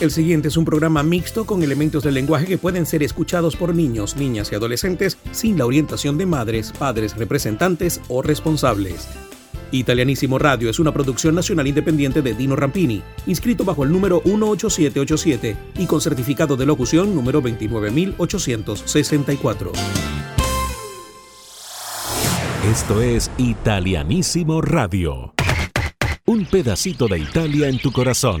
El siguiente es un programa mixto con elementos del lenguaje que pueden ser escuchados por niños, niñas y adolescentes sin la orientación de madres, padres, representantes o responsables. Italianísimo Radio es una producción nacional independiente de Dino Rampini, inscrito bajo el número 18787 y con certificado de locución número 29864. Esto es Italianísimo Radio. Un pedacito de Italia en tu corazón.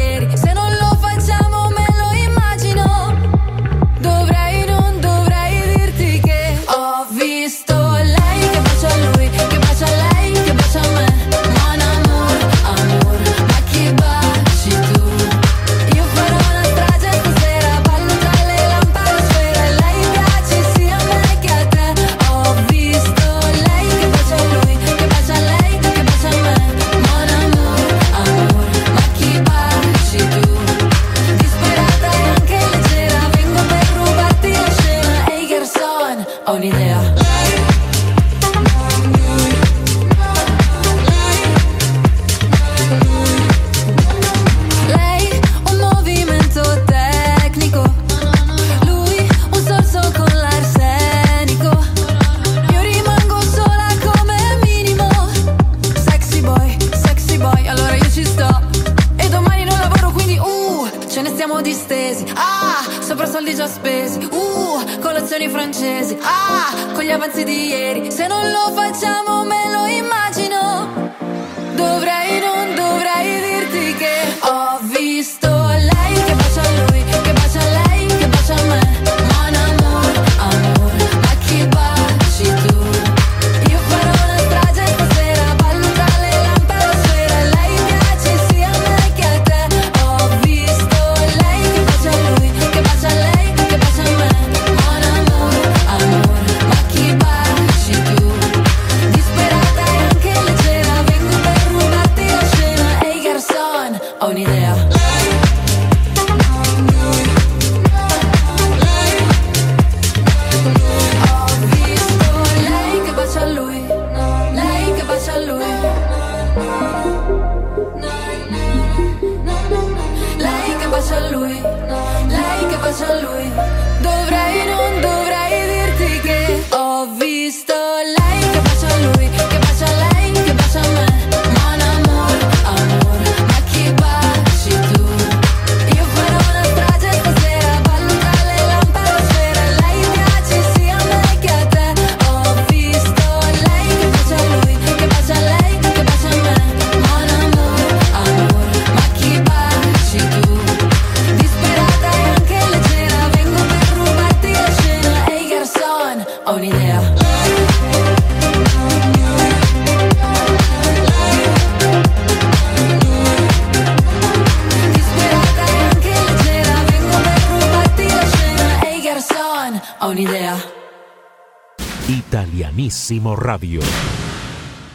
Italianissimo Radio.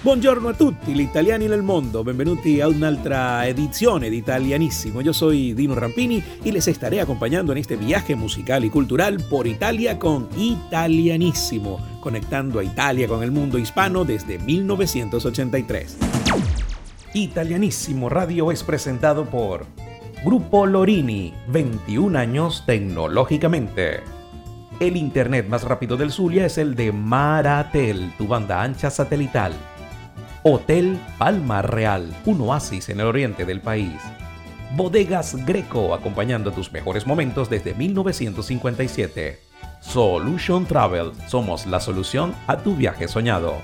Buongiorno a tutti, gli italiani nel mondo. Benvenuti a un'altra edizione di Italianissimo. Yo soy Dino Rampini y e les estaré acompañando en este viaje musical y cultural por Italia con Italianissimo, conectando a Italia con el mundo hispano desde 1983. Italianissimo Radio es presentado por Grupo Lorini, 21 años tecnológicamente. El internet más rápido del Zulia es el de Maratel, tu banda ancha satelital. Hotel Palma Real, un oasis en el oriente del país. Bodegas Greco, acompañando tus mejores momentos desde 1957. Solution Travel, somos la solución a tu viaje soñado.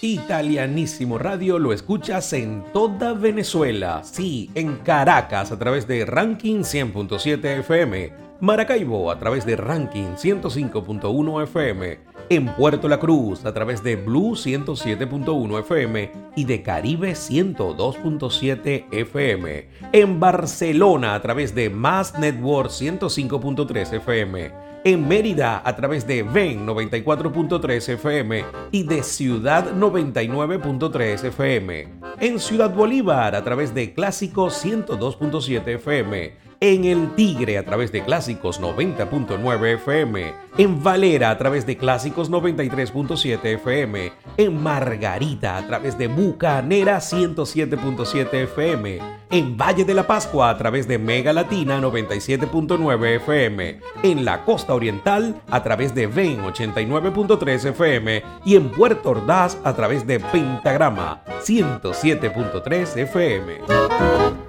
Italianísimo Radio lo escuchas en toda Venezuela, sí, en Caracas a través de Ranking 100.7 FM Maracaibo a través de Ranking 105.1 FM, en Puerto La Cruz a través de Blue 107.1 FM y de Caribe 102.7 FM, en Barcelona a través de Mass Network 105.3 FM, en Mérida a través de VEN 94.3 FM y de Ciudad 99.3 FM, en Ciudad Bolívar a través de Clásico 102.7 FM, en El Tigre a través de Clásicos 90.9 FM, en Valera a través de Clásicos 93.7 FM, en Margarita a través de Bucanera 107.7 FM, en Valle de la Pascua a través de Mega Latina 97.9 FM, en la Costa Oriental a través de Ven 89.3 FM y en Puerto Ordaz a través de Pentagrama 107.3 FM.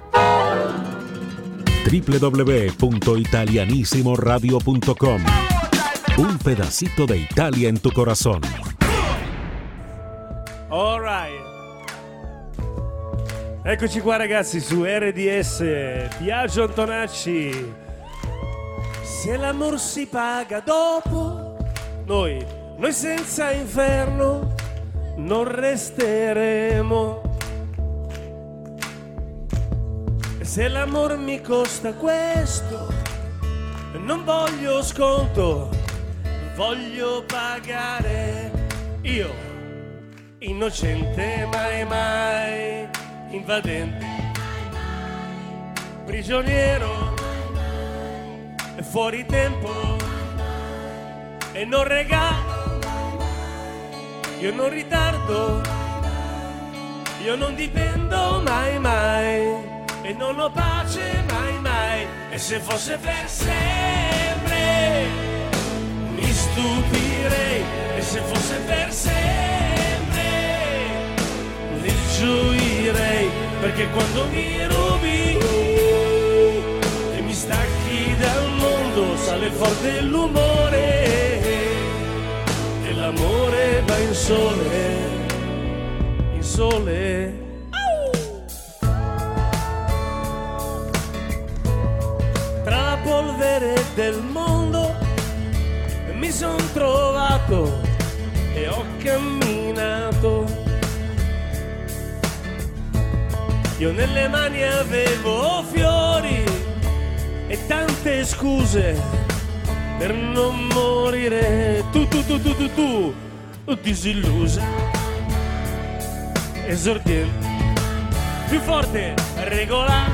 www.italianisimoradio.com. Un pedacito de Italia en tu corazón. All right. Eccoci qua ragazzi su RDS Piaggio Antonacci. Se l'amor si paga dopo, noi, noi senza inferno non resteremo. se l'amor mi costa questo, non voglio sconto, voglio pagare io, innocente mai mai, invadente, prigioniero, fuori tempo e non regalo, io non ritardo, io non dipendo mai mai e non ho pace mai mai e se fosse per sempre mi stupirei e se fosse per sempre li gioirei perché quando mi rubi e mi stacchi dal mondo sale forte l'umore e l'amore va in sole in sole del mondo mi son trovato e ho camminato. Io nelle mani avevo fiori e tante scuse per non morire. Tu, tu, tu, tu, tu, tu, disillusa, esordiente. Più forte, regolare,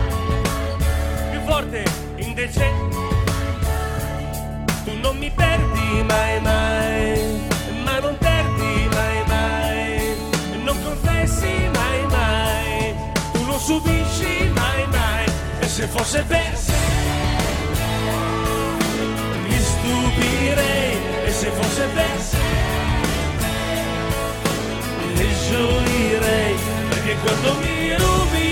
più forte, indecente non mi perdi mai mai, ma non perdi mai mai, non confessi mai mai, tu non subisci mai mai, e se fosse per sé mi stupirei, e se fosse per sé le gioirei, perché quando mi rubi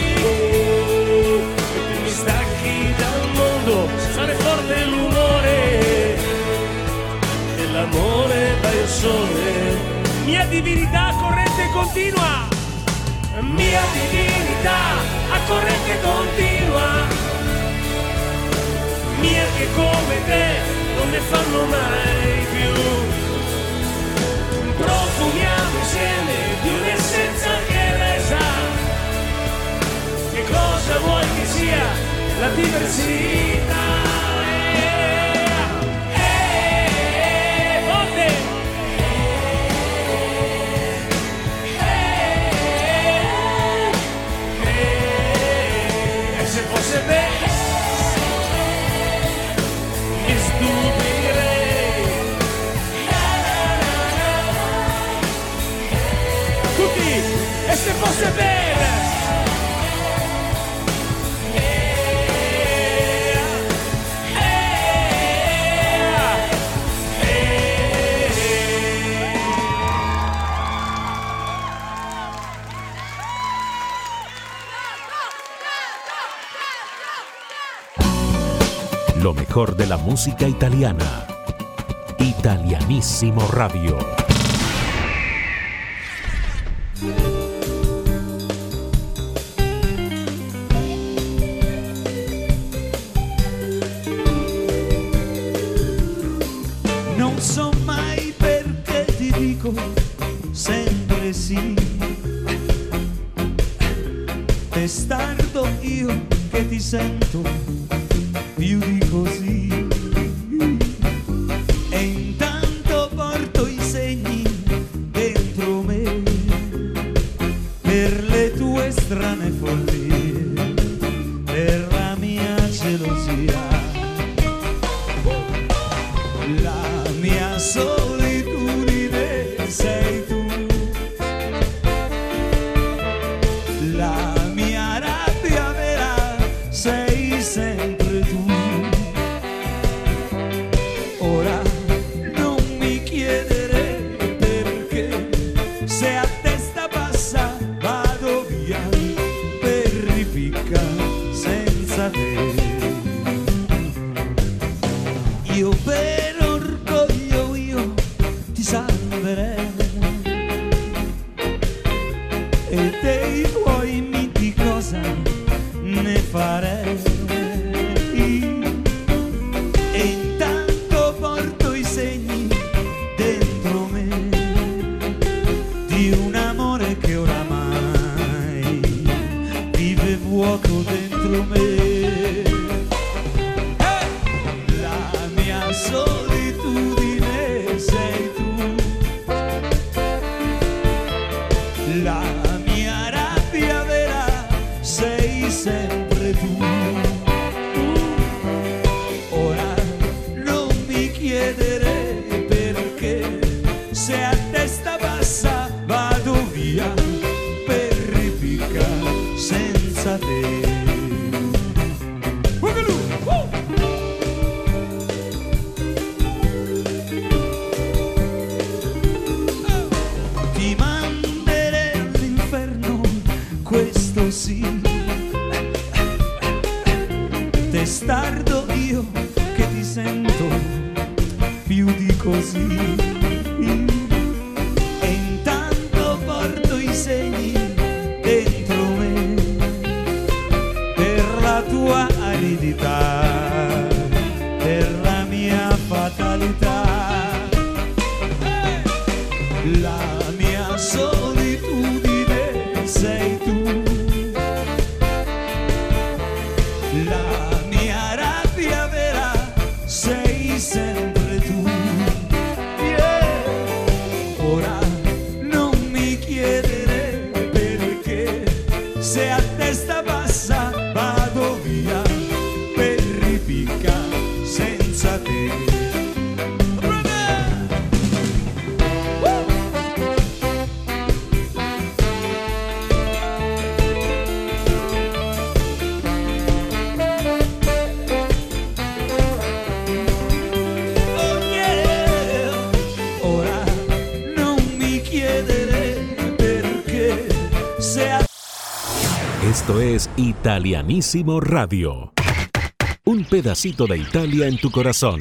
mi stacchi dal mondo, stare forte sole. Mia divinità a corrente continua. Mia divinità a corrente continua. Mia che come te non ne fanno mai più. Profumiamo insieme di un'essenza che resa. Che cosa vuoi che sia la diversità? música italiana. Italianísimo Radio. la mía sola. Italianísimo Radio. Un pedacito de Italia en tu corazón.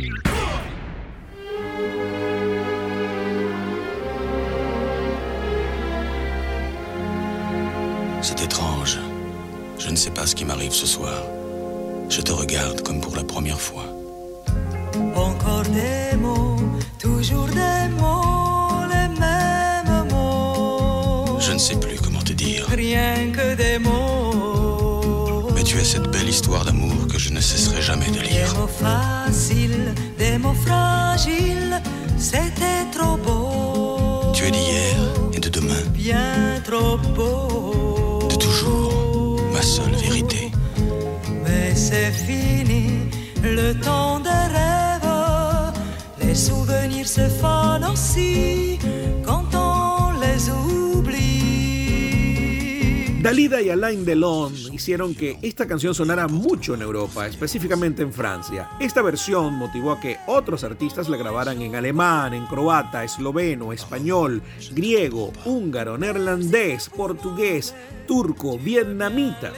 Salida y Alain Delon hicieron que esta canción sonara mucho en Europa, específicamente en Francia. Esta versión motivó a que otros artistas la grabaran en alemán, en croata, esloveno, español, griego, húngaro, neerlandés, portugués, turco, vietnamita.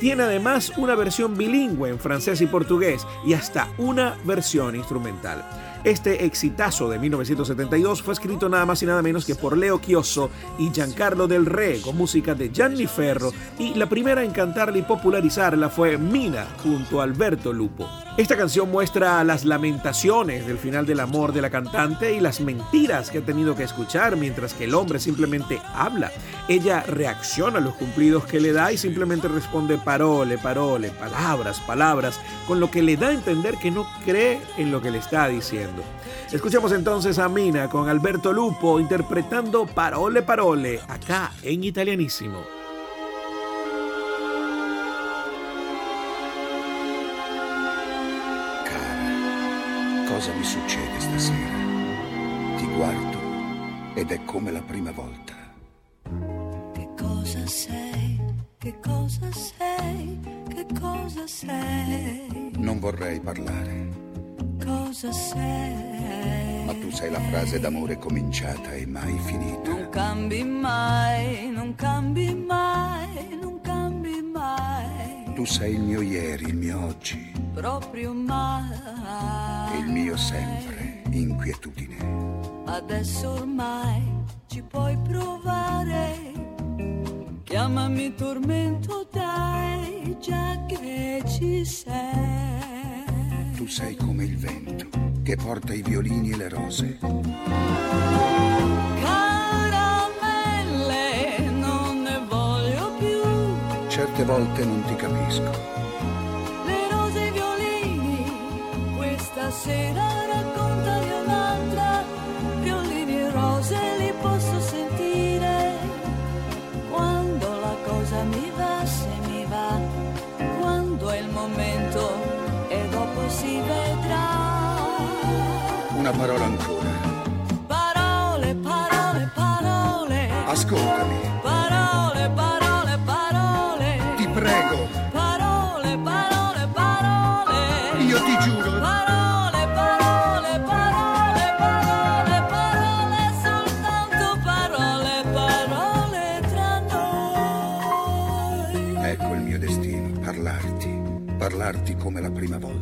Tiene además una versión bilingüe en francés y portugués y hasta una versión instrumental. Este exitazo de 1972 fue escrito nada más y nada menos que por Leo Chioso y Giancarlo del Rey con música de Gianni Ferro, y la primera en cantarla y popularizarla fue Mina, junto a Alberto Lupo. Esta canción muestra las lamentaciones del final del amor de la cantante y las mentiras que ha tenido que escuchar mientras que el hombre simplemente habla ella reacciona a los cumplidos que le da y simplemente responde parole, parole, palabras, palabras, con lo que le da a entender que no cree en lo que le está diciendo. Escuchemos entonces a Mina con Alberto Lupo interpretando parole, parole, acá en italianísimo. cosa mi succede stasera? Ti guardo ed è come la prima volta. sei, che cosa sei, che cosa sei. Non vorrei parlare. Cosa sei? Ma tu sei la frase d'amore cominciata e mai finita. Non cambi mai, non cambi mai, non cambi mai. Tu sei il mio ieri, il mio oggi. Proprio mai. E il mio sempre, inquietudine. Adesso ormai ci puoi provare Chiamami tormento, dai, già che ci sei. Tu sei come il vento che porta i violini e le rose. Caramelle, non ne voglio più. Certe volte non ti capisco. Le rose e i violini, questa sera una parola ancora. Parole, parole, parole. Ascoltami. Parole, parole, parole. Ti prego. Parole, parole, parole. Io ti giuro. Parole, parole, parole, parole, parole, soltanto parole, parole tra noi. Ecco il mio destino, parlarti, parlarti come la prima volta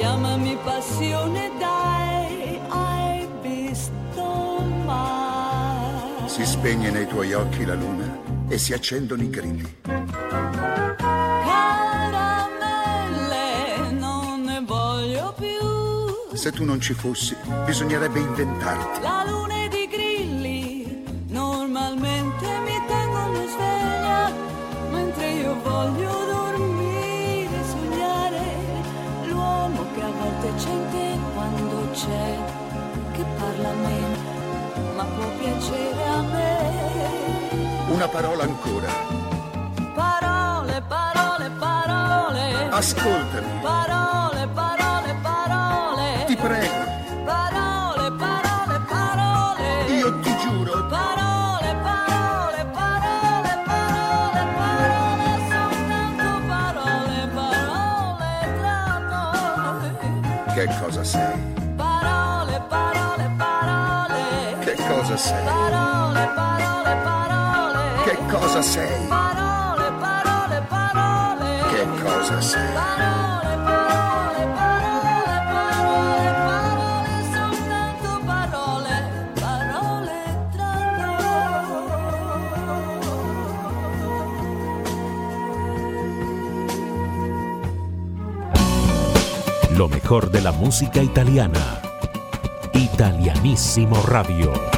chiamami passione dai, hai visto mai. Si spegne nei tuoi occhi la luna e si accendono i grilli. Caramelle, non ne voglio più. Se tu non ci fossi, bisognerebbe inventarti. La luna una parola ancora. Parole, parole, parole. Ascoltami. Parole, parole, parole. Ti prego. Parole, parole, parole. Io ti giuro. Parole, parole, parole, parole, parole, soltanto parole, parole d'amore. Che cosa sei? Parole, parole, parole. Che cosa sei? Parole, parole, parole. cosa sei? Parole, parole, parole. Che cosa sei? Parole, parole, parole, parole, parole, soltanto parole, parole tra Lo mejor de la música italiana. Italianissimo Radio.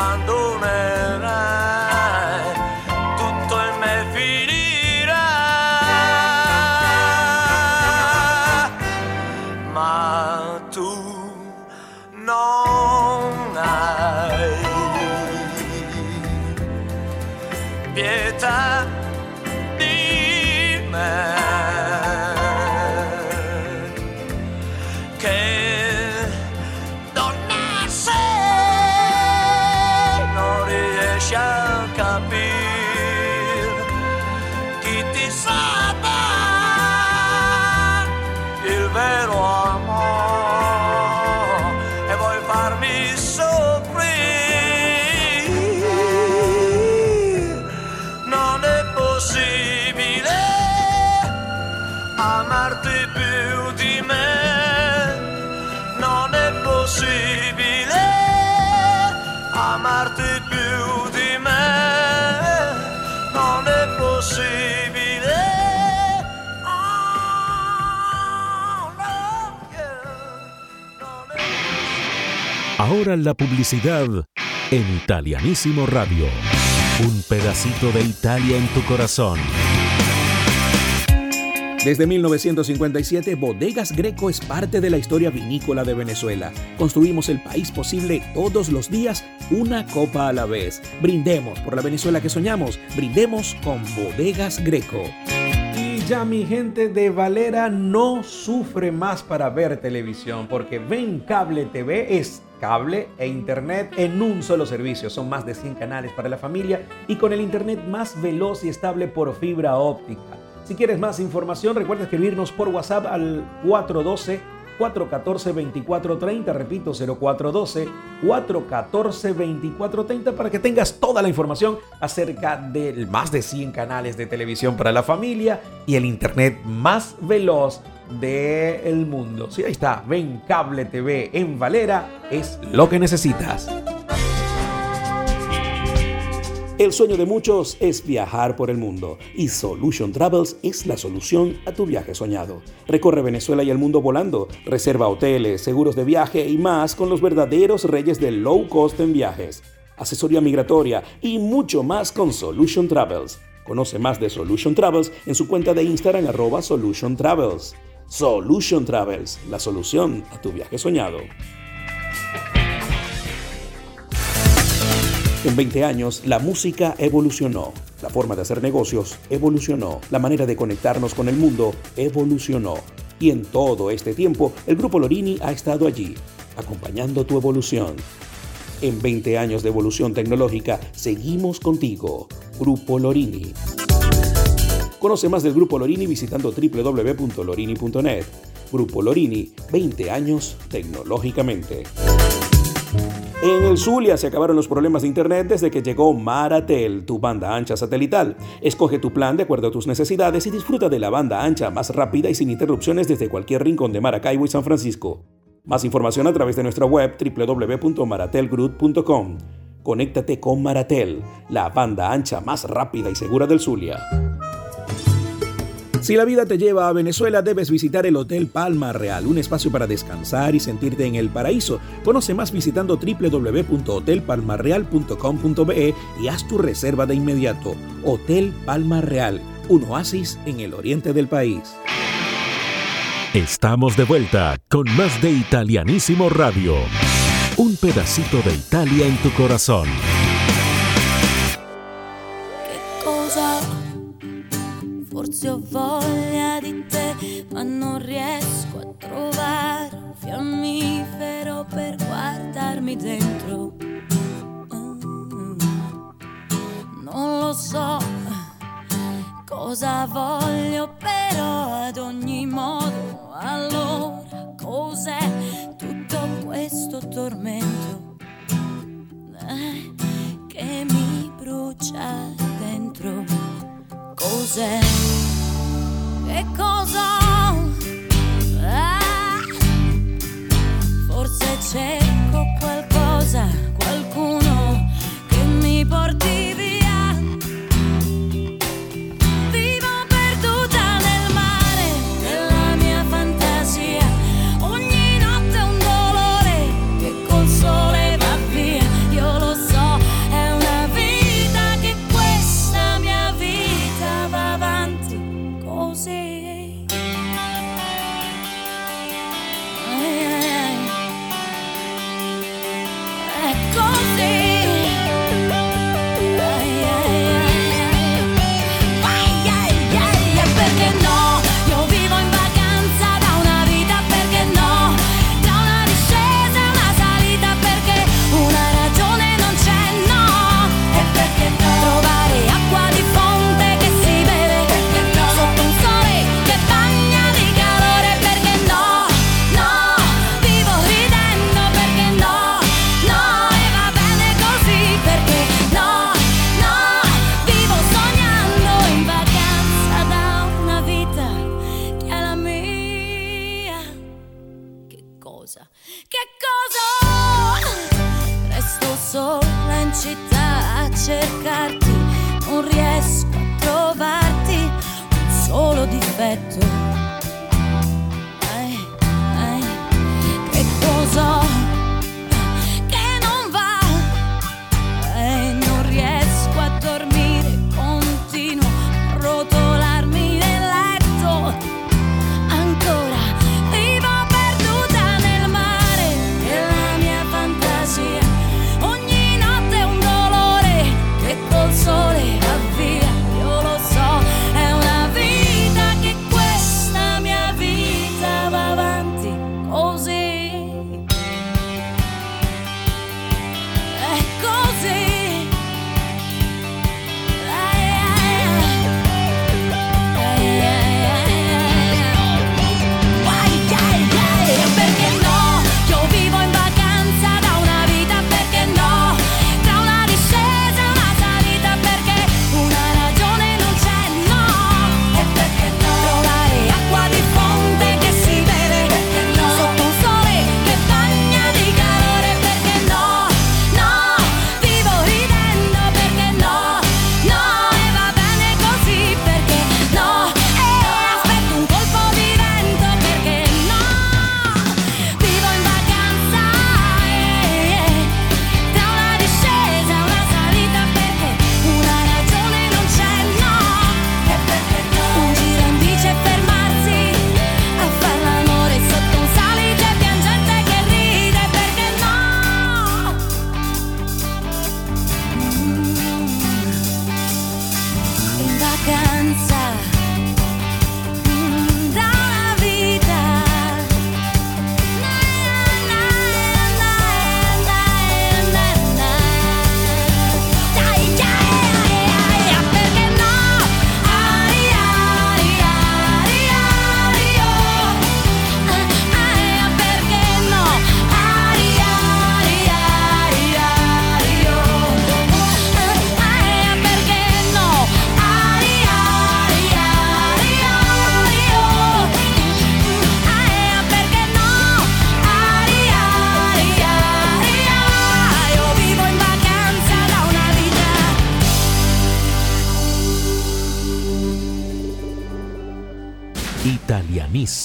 lavando la publicidad en Italianísimo Radio. Un pedacito de Italia en tu corazón. Desde 1957, Bodegas Greco es parte de la historia vinícola de Venezuela. Construimos el país posible todos los días, una copa a la vez. Brindemos por la Venezuela que soñamos, brindemos con Bodegas Greco. Y ya mi gente de Valera no sufre más para ver televisión, porque Ven Cable TV es cable e internet en un solo servicio. Son más de 100 canales para la familia y con el internet más veloz y estable por fibra óptica. Si quieres más información, recuerda escribirnos por WhatsApp al 412-414-2430, repito, 0412-414-2430 para que tengas toda la información acerca de más de 100 canales de televisión para la familia y el internet más veloz del mundo. Sí, ahí está. Ven Cable TV en Valera es lo que necesitas. El sueño de muchos es viajar por el mundo y Solution Travels es la solución a tu viaje soñado. Recorre Venezuela y el mundo volando, reserva hoteles, seguros de viaje y más con los verdaderos reyes del low cost en viajes, asesoría migratoria y mucho más con Solution Travels. Conoce más de Solution Travels en su cuenta de Instagram arroba Solution Travels. Solution Travels, la solución a tu viaje soñado. En 20 años, la música evolucionó, la forma de hacer negocios evolucionó, la manera de conectarnos con el mundo evolucionó. Y en todo este tiempo, el Grupo Lorini ha estado allí, acompañando tu evolución. En 20 años de evolución tecnológica, seguimos contigo, Grupo Lorini. Conoce más del Grupo Lorini visitando www.lorini.net. Grupo Lorini, 20 años tecnológicamente. En el Zulia se acabaron los problemas de internet desde que llegó Maratel, tu banda ancha satelital. Escoge tu plan de acuerdo a tus necesidades y disfruta de la banda ancha más rápida y sin interrupciones desde cualquier rincón de Maracaibo y San Francisco. Más información a través de nuestra web www.maratelgroup.com. Conéctate con Maratel, la banda ancha más rápida y segura del Zulia. Si la vida te lleva a Venezuela, debes visitar el Hotel Palma Real, un espacio para descansar y sentirte en el paraíso. Conoce más visitando www.hotelpalmarreal.com.be y haz tu reserva de inmediato. Hotel Palma Real, un oasis en el oriente del país. Estamos de vuelta con más de Italianísimo Radio. Un pedacito de Italia en tu corazón. silenzio ho voglia di te, ma non riesco a trovare un fiammifero per guardarmi dentro. Mm. Non lo so cosa voglio, però ad ogni modo, allora cos'è tutto questo tormento eh, che mi brucia dentro? cos'è e cosa ah, forse cerco qualcosa qualcuno che mi porti via so safe.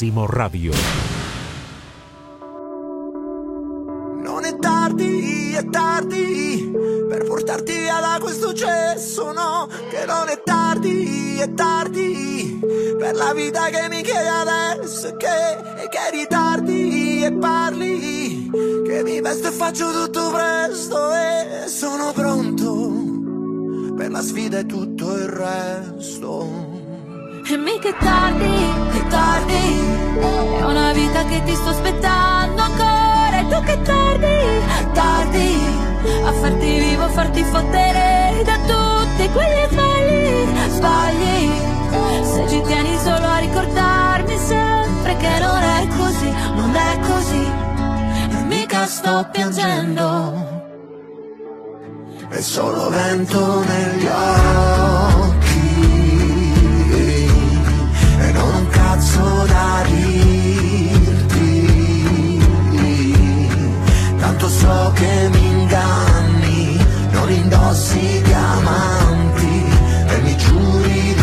Massimo Radio. Non è tardi, è tardi per portarti via da questo cesso, no? Che non è tardi, è tardi per la vita che mi chiedi adesso. Che, che ritardi e parli, che mi vesto e faccio tutto presto e sono pronto per la sfida e tutto il resto. E mica è tardi, che tardi È una vita che ti sto aspettando ancora E tu che tardi, tardi A farti vivo, farti fottere Da tutti quegli sbagli, sbagli Se ci tieni solo a ricordarmi sempre Che non è così, non è così E mica sto piangendo è solo vento negli occhi posso tradirti, tanto so che mi inganni, non indossi diamanti e mi giuri di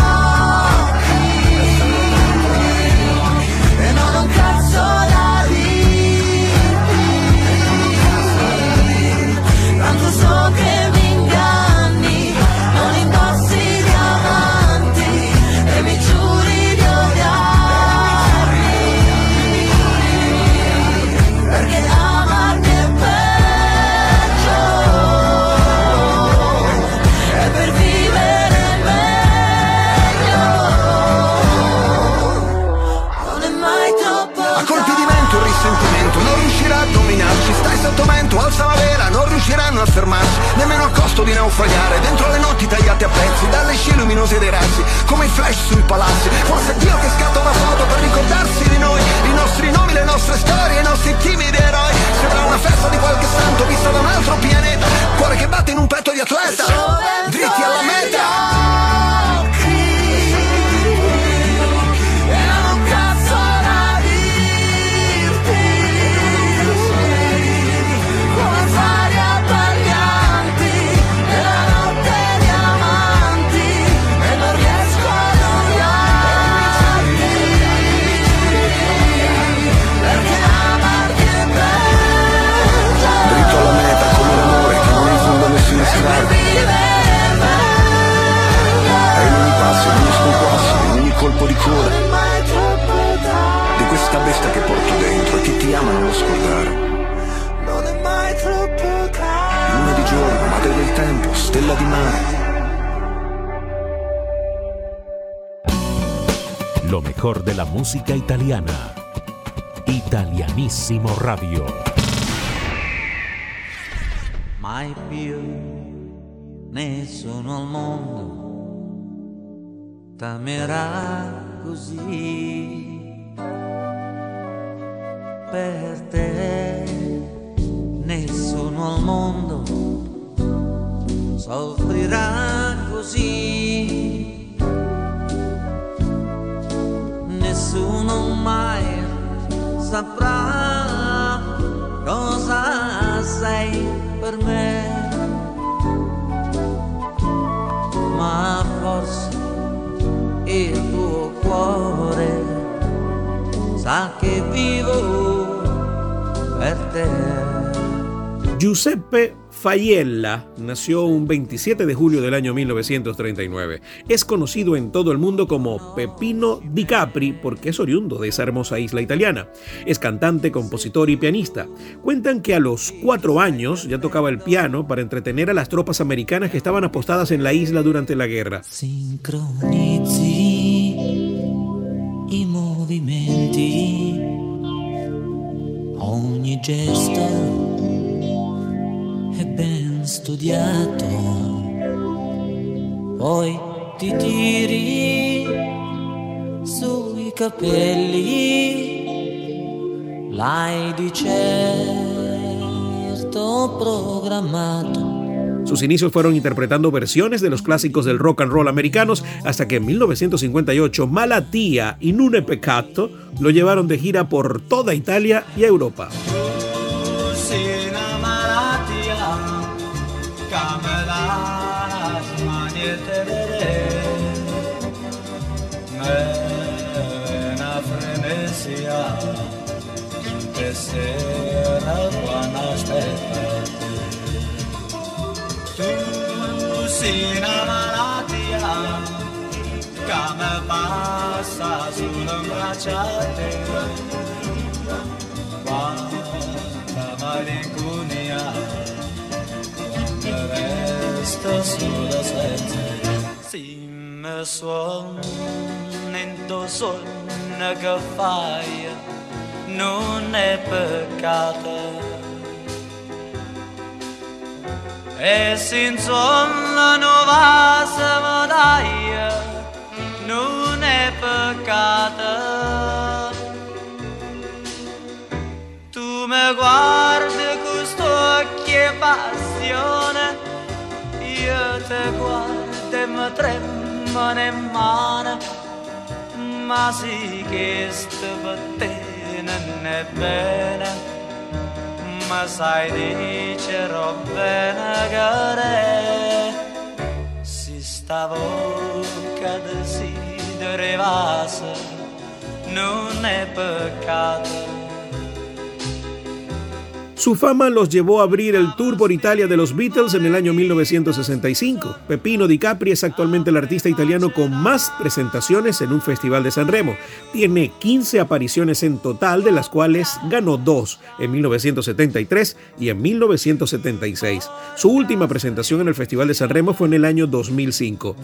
italiana. Italianissimo Radio. Mai più nessuno al mondo t'amerà così per te. Nessuno al mondo soffrirà così. nessuno mai saprà cosa sei per me. Ma forse il tuo cuore sa che vivo per te. Giuseppe Fayella nació un 27 de julio del año 1939. Es conocido en todo el mundo como Pepino Di Capri porque es oriundo de esa hermosa isla italiana. Es cantante, compositor y pianista. Cuentan que a los cuatro años ya tocaba el piano para entretener a las tropas americanas que estaban apostadas en la isla durante la guerra. ogni gesto. Sus inicios fueron interpretando versiones de los clásicos del rock and roll americanos hasta que en 1958 Malatía y Nune Peccato lo llevaron de gira por toda Italia y Europa. pe sera toana tu sei una malattia che mi passa sull'abbracciate quanta malinconia resta sulla sentenza Mă soamnă într-o somnă că faia nu ne păcată E sin suon la va să mă daia nu ne păcată Tu me guardi cu stocchi passione Io te guardo e mă tremo money mana Masi chiesto te non è bene Ma sai dicerò bene che Si stavo che desiderevas Non è peccato Su fama los llevó a abrir el tour por Italia de los Beatles en el año 1965. Pepino Di Capri es actualmente el artista italiano con más presentaciones en un festival de San Remo. Tiene 15 apariciones en total, de las cuales ganó dos en 1973 y en 1976. Su última presentación en el Festival de San Remo fue en el año 2005.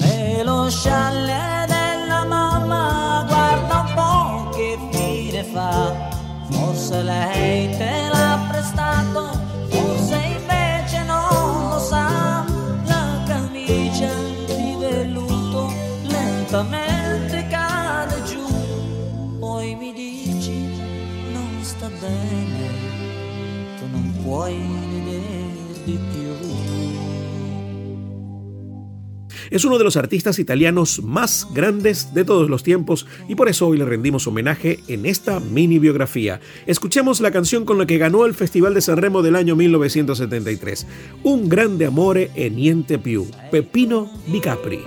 Es uno de los artistas italianos más grandes de todos los tiempos y por eso hoy le rendimos homenaje en esta mini biografía. Escuchemos la canción con la que ganó el Festival de San Remo del año 1973, Un grande amore e niente più, Pepino Di Capri.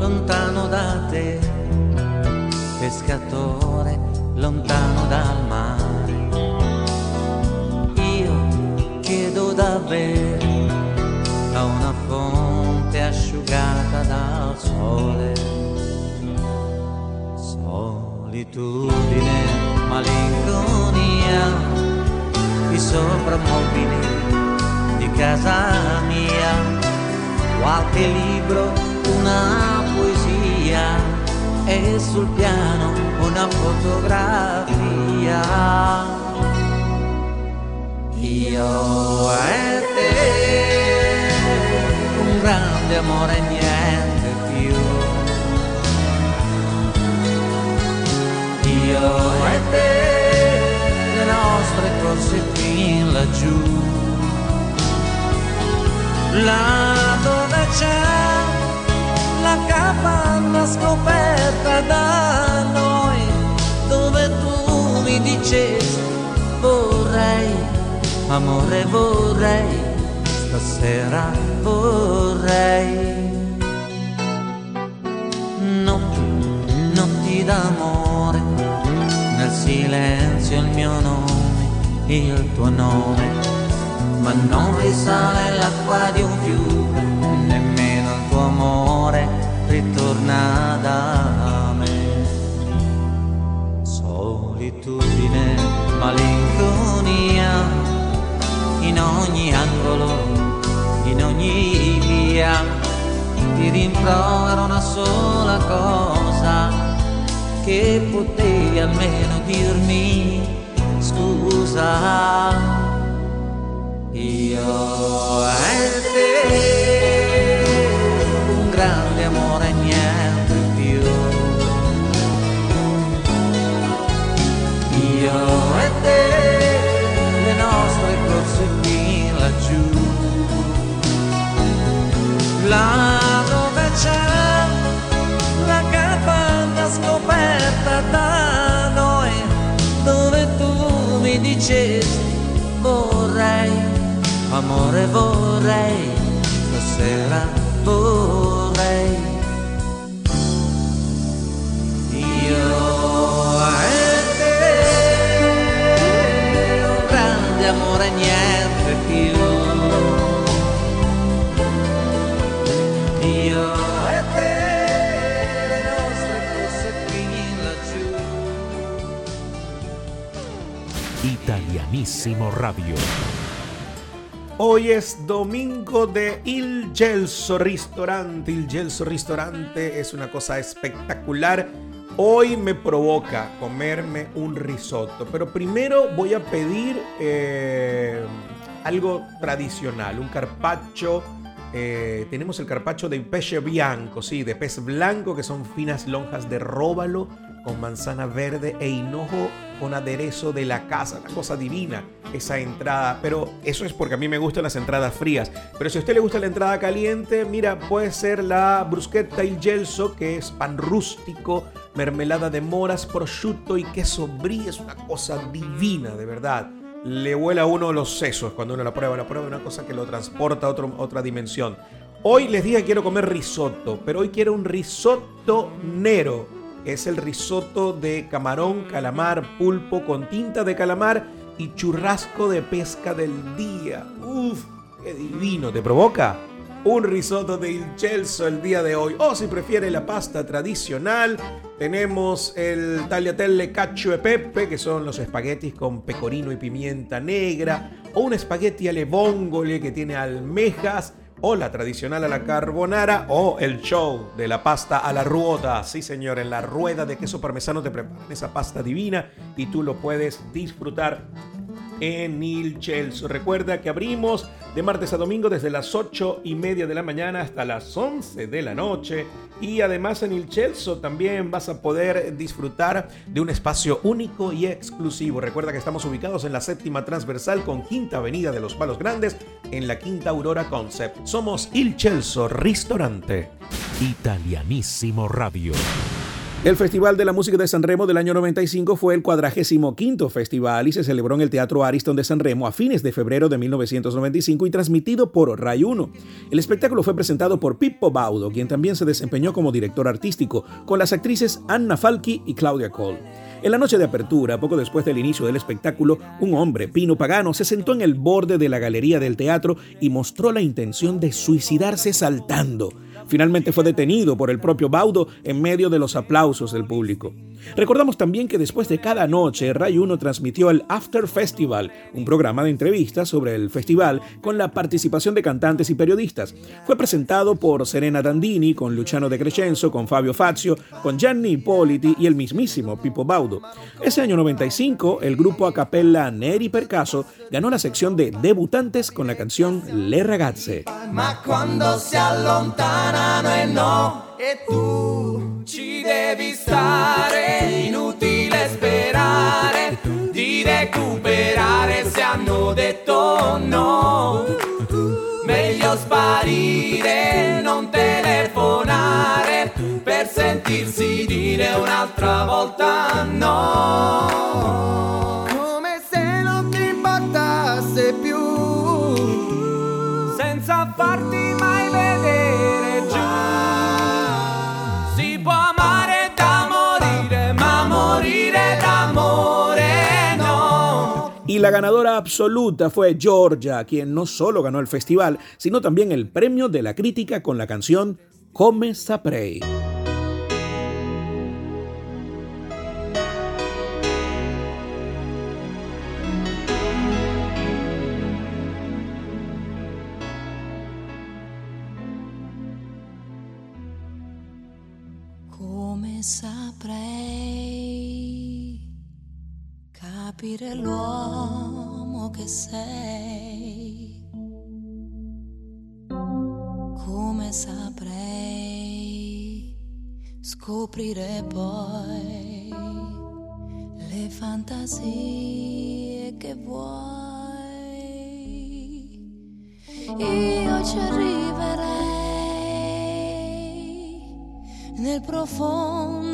lontano date, lontano dal mare. Io chiedo davvero a una fonte asciugata dal sole. Solitudine, malinconia, i soprammobili di casa mia, qualche libro, un'altra e sul piano una fotografia. Io e te, un grande amore e niente più. Io e te, le nostre cose fin laggiù. Là dove c'è la capa scoperta da noi dove tu mi dicesti vorrei, amore vorrei, stasera vorrei. Notti, notti d'amore, nel silenzio il mio nome, il tuo nome, ma non risale l'acqua di un fiume, nemmeno il tuo amore ritorna da me. Solitudine, malinconia, in ogni angolo, in ogni via, ti rimprovero una sola cosa che potevi almeno dirmi scusa. Io e te grande amore niente più io e te le nostre corse fin laggiù là dove c'è la capanna scoperta da noi dove tu mi dicesti vorrei amore vorrei stasera vorrei Italianísimo Radio. Hoy es domingo de Il Gelso Ristorante. Il Gelso Ristorante es una cosa espectacular Hoy me provoca comerme un risotto, pero primero voy a pedir eh, algo tradicional, un carpaccio. Eh, tenemos el carpaccio de peche blanco, sí, de pez blanco, que son finas lonjas de róbalo con manzana verde e hinojo con aderezo de la casa. Una cosa divina esa entrada. Pero eso es porque a mí me gustan las entradas frías. Pero si a usted le gusta la entrada caliente, mira, puede ser la bruschetta y gelso, que es pan rústico mermelada de moras, prosciutto y queso brie. Es una cosa divina, de verdad. Le vuela a uno los sesos cuando uno la prueba. La prueba es una cosa que lo transporta a otra dimensión. Hoy les dije que quiero comer risotto, pero hoy quiero un risotto nero. es el risotto de camarón, calamar, pulpo con tinta de calamar y churrasco de pesca del día. Uf, qué divino. ¿Te provoca? un risotto de il el día de hoy. O si prefiere la pasta tradicional, tenemos el tagliatelle cacio e pepe, que son los espaguetis con pecorino y pimienta negra, o un espagueti alle vongole que tiene almejas, o la tradicional a la carbonara, o el show de la pasta a la ruota. Sí, señor, en la rueda de queso parmesano te preparan esa pasta divina y tú lo puedes disfrutar en Il chelso Recuerda que abrimos de martes a domingo desde las 8 y media de la mañana hasta las 11 de la noche. Y además en Il chelso también vas a poder disfrutar de un espacio único y exclusivo. Recuerda que estamos ubicados en la séptima transversal con quinta avenida de los Palos Grandes en la quinta Aurora Concept. Somos Il Ilchelso Restaurante. Italianísimo Radio. El Festival de la Música de San Remo del año 95 fue el cuadragésimo quinto festival y se celebró en el Teatro Ariston de San Remo a fines de febrero de 1995 y transmitido por Rai 1. El espectáculo fue presentado por Pippo Baudo, quien también se desempeñó como director artístico, con las actrices Anna Falchi y Claudia Cole. En la noche de apertura, poco después del inicio del espectáculo, un hombre, Pino Pagano, se sentó en el borde de la galería del teatro y mostró la intención de suicidarse saltando. Finalmente fue detenido por el propio Baudo en medio de los aplausos del público. Recordamos también que después de cada noche, Ray 1 transmitió el After Festival, un programa de entrevistas sobre el festival con la participación de cantantes y periodistas. Fue presentado por Serena Dandini, con Luciano De Crescenzo, con Fabio Fazio, con Gianni Politi y el mismísimo Pipo Baudo. Ese año 95, el grupo a capella Neri Percaso ganó la sección de debutantes con la canción Le Ragazze. cuando se mano e no E tu ci devi stare Inutile sperare di recuperare se hanno detto no Meglio sparire, non telefonare Per sentirsi dire un'altra volta no Y la ganadora absoluta fue Georgia, quien no solo ganó el festival, sino también el premio de la crítica con la canción Come Saprey. capire l'uomo che sei. Come saprei scoprire poi le fantasie che vuoi. Io ci arriverei nel profondo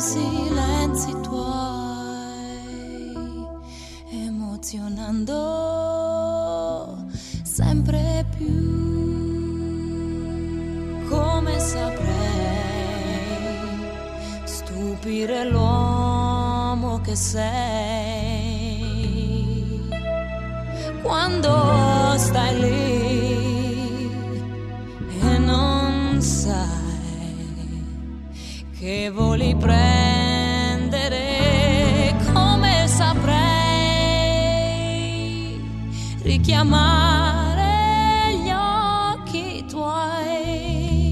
silenzi tuoi, emozionando sempre più. Come saprei stupire l'uomo che sei quando stai lì? voli prendere, come saprei richiamare gli occhi tuoi,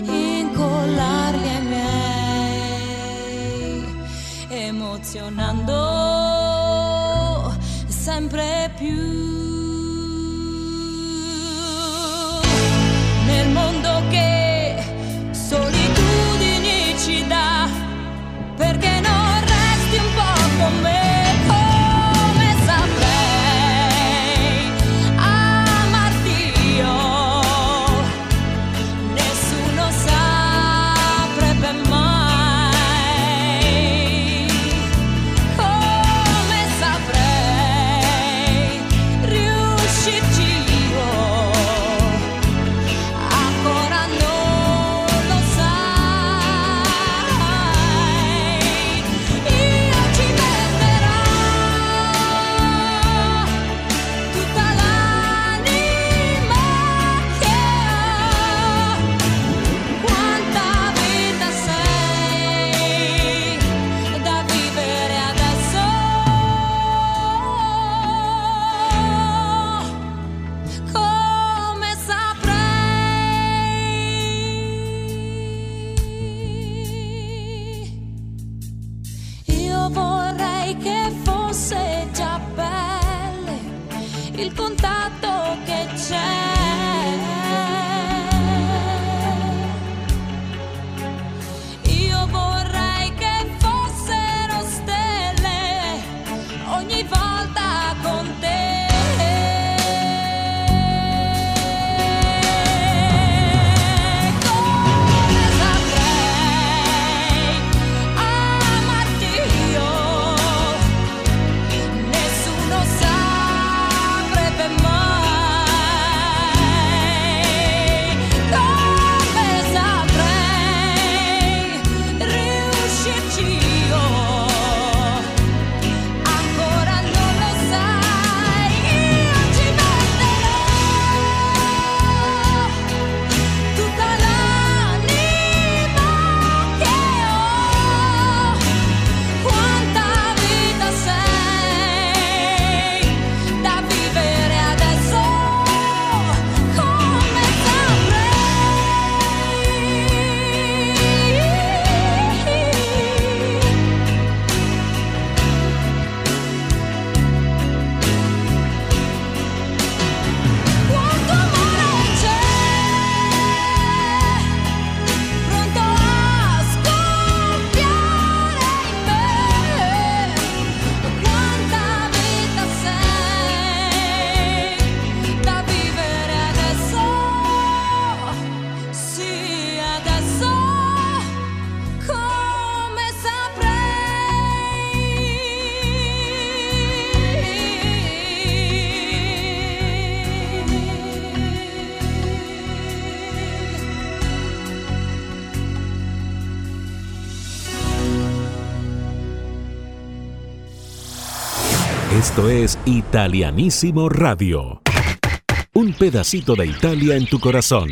incollarli miei, emozionando sempre più. es Italianísimo Radio. Un pedacito de Italia en tu corazón.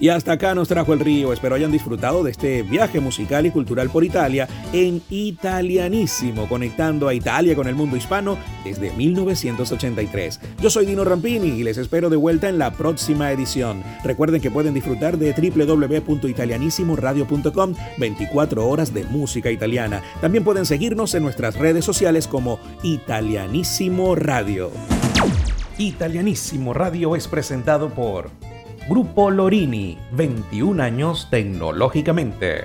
Y hasta acá nos trajo el río. Espero hayan disfrutado de este viaje musical y cultural por Italia en italianísimo, conectando a Italia con el mundo hispano desde 1983. Yo soy Dino Rampini y les espero de vuelta en la próxima edición. Recuerden que pueden disfrutar de www.italianísimoradio.com, 24 horas de música italiana. También pueden seguirnos en nuestras redes sociales como Italianísimo Radio. Italianísimo Radio es presentado por Grupo Lorini, 21 años tecnológicamente.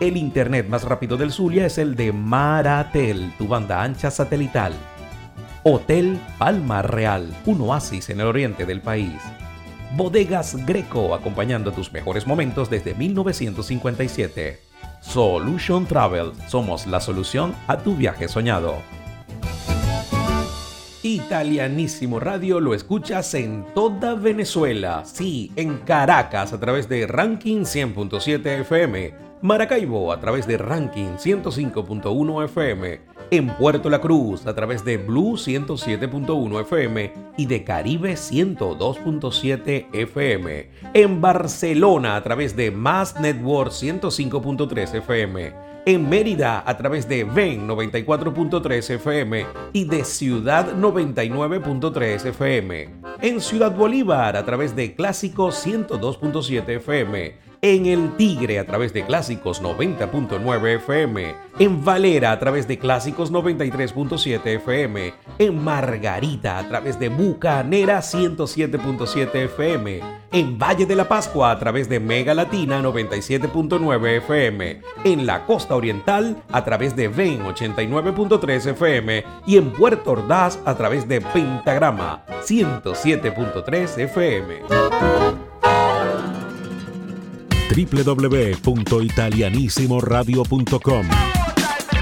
El internet más rápido del Zulia es el de Maratel, tu banda ancha satelital. Hotel Palma Real, un oasis en el oriente del país. Bodegas Greco, acompañando tus mejores momentos desde 1957. Solution Travel, somos la solución a tu viaje soñado. Italianísimo Radio lo escuchas en toda Venezuela, sí, en Caracas a través de Ranking 100.7 FM, Maracaibo a través de Ranking 105.1 FM, en Puerto La Cruz a través de Blue 107.1 FM y de Caribe 102.7 FM, en Barcelona a través de Mass Network 105.3 FM, en Mérida a través de VEN 94.3 FM y de Ciudad 99.3 FM, en Ciudad Bolívar a través de Clásico 102.7 FM en El Tigre a través de Clásicos 90.9 FM, en Valera a través de Clásicos 93.7 FM, en Margarita a través de Bucanera 107.7 FM, en Valle de la Pascua a través de Mega Latina 97.9 FM, en la Costa Oriental a través de Ven 89.3 FM y en Puerto Ordaz a través de Pentagrama 107.3 FM www.italianissimoradio.com.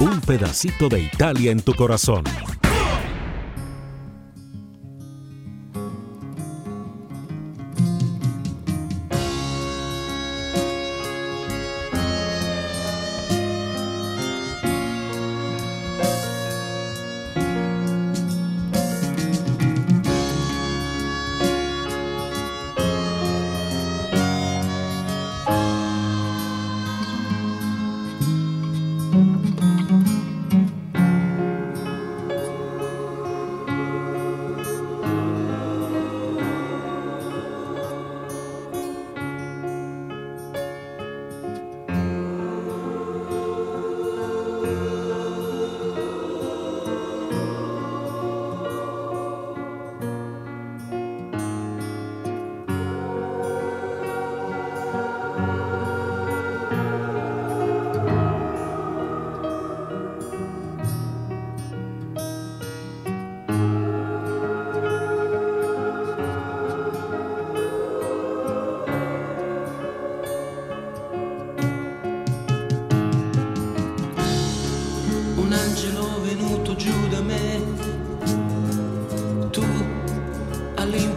Un pedacito de Italia en tu corazón.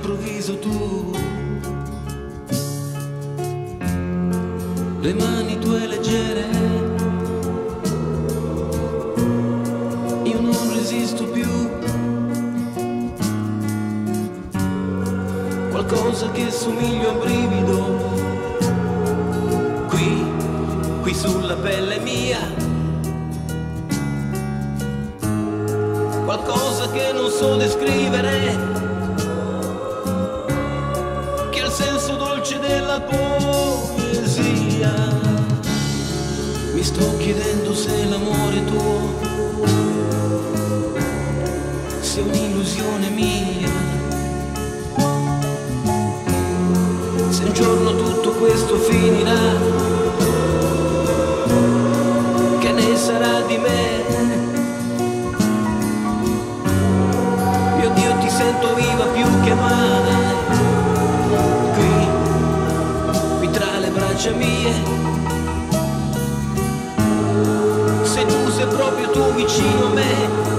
all'improvviso tu. Le mani tue leggere, io non resisto più. Qualcosa che somiglio a un brivido, qui, qui sulla pelle mia. qualcosa che non so descrivere sto chiedendo se l'amore tuo sia un'illusione mia. Se un giorno tutto questo finirà, che ne sarà di me? Io Dio ti sento viva più che mai, qui, qui tra le braccia mie. proprio tu vicino a me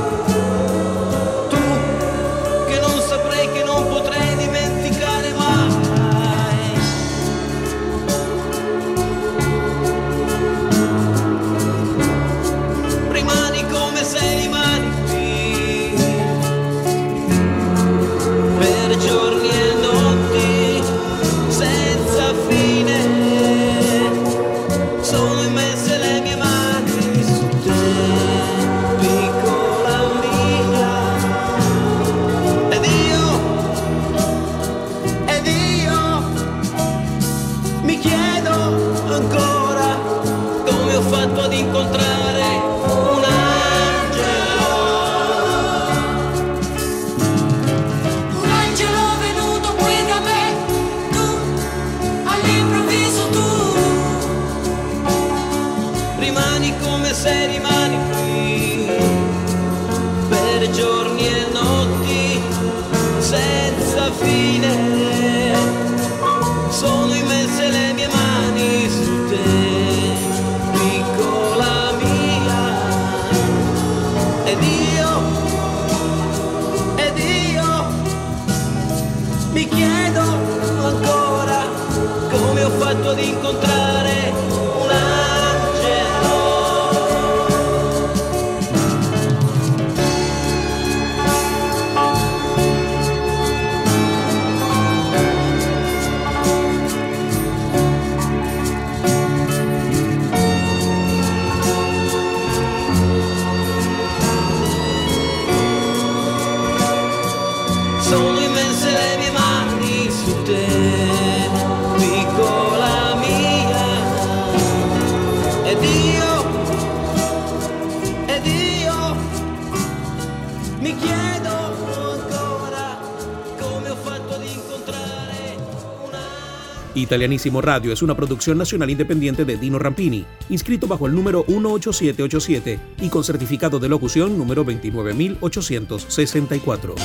Italianísimo Radio es una producción nacional independiente de Dino Rampini, inscrito bajo el número 18787 y con certificado de locución número 29864.